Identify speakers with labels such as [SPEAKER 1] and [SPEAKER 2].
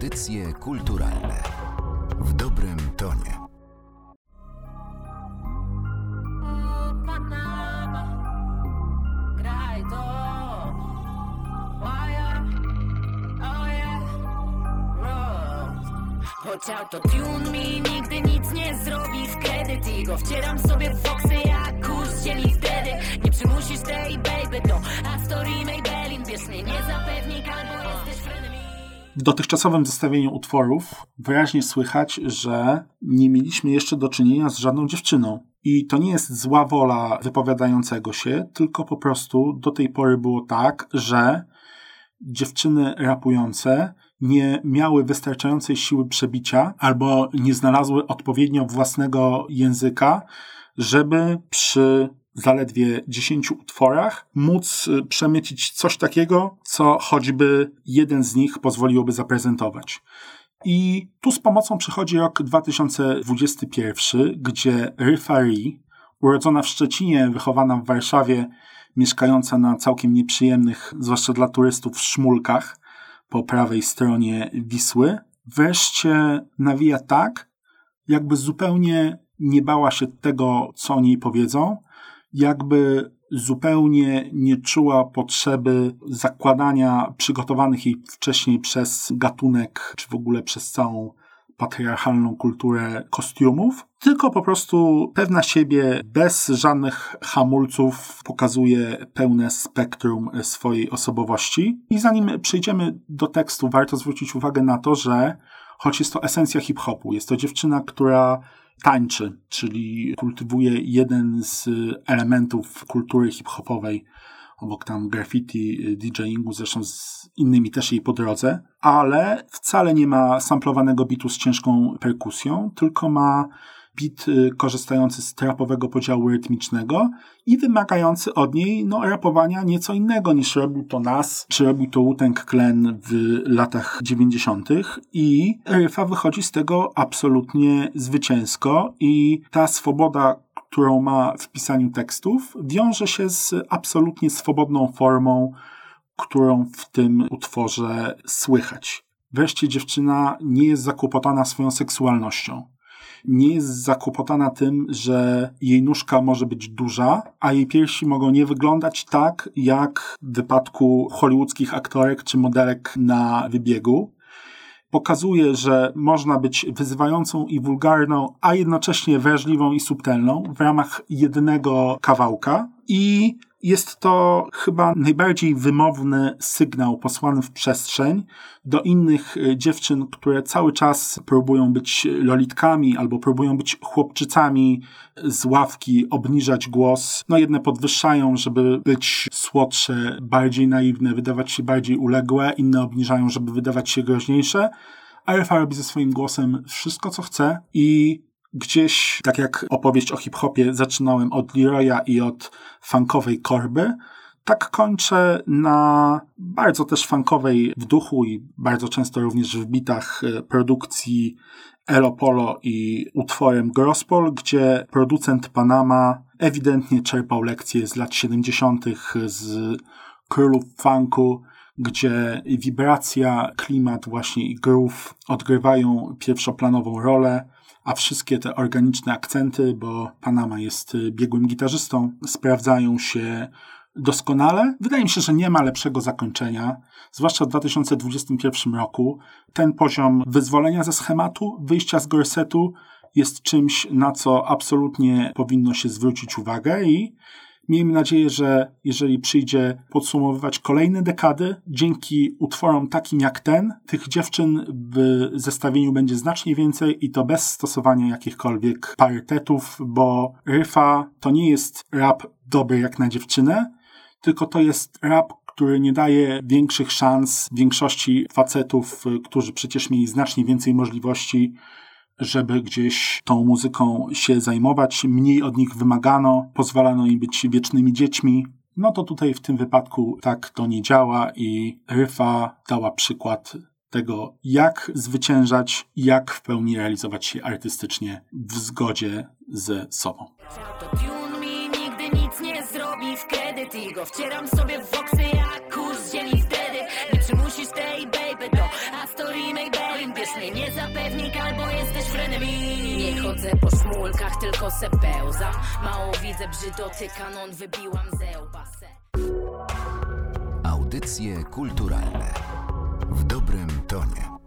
[SPEAKER 1] Audycje kulturalne w dobrym tonie.
[SPEAKER 2] Choć autotune mi nigdy nic nie zrobi w kredyt I go wcieram sobie w
[SPEAKER 3] W dotychczasowym zestawieniu utworów wyraźnie słychać, że nie mieliśmy jeszcze do czynienia z żadną dziewczyną. I to nie jest zła wola wypowiadającego się, tylko po prostu do tej pory było tak, że dziewczyny rapujące nie miały wystarczającej siły przebicia albo nie znalazły odpowiednio własnego języka, żeby przy zaledwie 10 utworach móc y, przemycić coś takiego, co choćby jeden z nich pozwoliłoby zaprezentować. I tu z pomocą przychodzi rok 2021, gdzie Ryfa Ri, urodzona w Szczecinie, wychowana w Warszawie, mieszkająca na całkiem nieprzyjemnych, zwłaszcza dla turystów, szmulkach po prawej stronie Wisły, wreszcie nawija tak, jakby zupełnie nie bała się tego, co o niej powiedzą, jakby zupełnie nie czuła potrzeby zakładania przygotowanych jej wcześniej przez gatunek, czy w ogóle przez całą patriarchalną kulturę kostiumów, tylko po prostu pewna siebie, bez żadnych hamulców, pokazuje pełne spektrum swojej osobowości. I zanim przejdziemy do tekstu, warto zwrócić uwagę na to, że choć jest to esencja hip-hopu, jest to dziewczyna, która tańczy, czyli kultywuje jeden z elementów kultury hip-hopowej, obok tam graffiti, DJingu, zresztą z innymi też jej po drodze, ale wcale nie ma samplowanego bitu z ciężką perkusją, tylko ma bit y, korzystający z trapowego podziału rytmicznego i wymagający od niej no, rapowania nieco innego niż robił to Nas, czy robił to Wu-Tang Clan w latach 90. i Ryfa wychodzi z tego absolutnie zwycięsko i ta swoboda, którą ma w pisaniu tekstów, wiąże się z absolutnie swobodną formą, którą w tym utworze słychać. Wreszcie dziewczyna nie jest zakłopotana swoją seksualnością nie jest zakłopotana tym, że jej nóżka może być duża, a jej piersi mogą nie wyglądać tak, jak w wypadku hollywoodzkich aktorek czy modelek na wybiegu. Pokazuje, że można być wyzywającą i wulgarną, a jednocześnie wrażliwą i subtelną w ramach jednego kawałka. I jest to chyba najbardziej wymowny sygnał posłany w przestrzeń do innych e, dziewczyn, które cały czas próbują być lolitkami albo próbują być chłopczycami z ławki, obniżać głos. No jedne podwyższają, żeby być słodsze, bardziej naiwne, wydawać się bardziej uległe, inne obniżają, żeby wydawać się groźniejsze. A Alfa robi ze swoim głosem wszystko, co chce i gdzieś, tak jak opowieść o hip-hopie, zaczynałem od Leroya i od funkowej korby, tak kończę na bardzo też funkowej w duchu i bardzo często również w bitach e, produkcji Elo Polo i utworem Grospol, gdzie producent Panama ewidentnie czerpał lekcje z lat 70. z królów funku, gdzie wibracja, klimat właśnie i groove odgrywają pierwszoplanową rolę a wszystkie te organiczne akcenty, bo Panama jest y, biegłym gitarzystą, sprawdzają się doskonale. Wydaje mi się, że nie ma lepszego zakończenia, zwłaszcza w 2021 roku. Ten poziom wyzwolenia ze schematu, wyjścia z gorsetu jest czymś, na co absolutnie powinno się zwrócić uwagę i Miejmy nadzieję, że jeżeli przyjdzie podsumowywać kolejne dekady, dzięki utworom takim jak ten, tych dziewczyn w zestawieniu będzie znacznie więcej i to bez stosowania jakichkolwiek parytetów, bo ryfa to nie jest rap dobry jak na dziewczynę, tylko to jest rap, który nie daje większych szans większości facetów, którzy przecież mieli znacznie więcej możliwości żeby gdzieś tą muzyką się zajmować. Mniej od nich wymagano, pozwalano im być wiecznymi dziećmi. No to tutaj w tym wypadku tak to nie działa i Ryfa dała przykład tego, jak zwyciężać, jak w pełni realizować się artystycznie w zgodzie ze sobą.
[SPEAKER 2] Nigdy nic nie zrobi go wcieram sobie w foksy jak frenemi Nie chodzę po szmulkach, tylko se pełzam. Mało widzę brzydoty, kanon wybiłam zełba se.
[SPEAKER 1] Audycje kulturalne w dobrym tonie.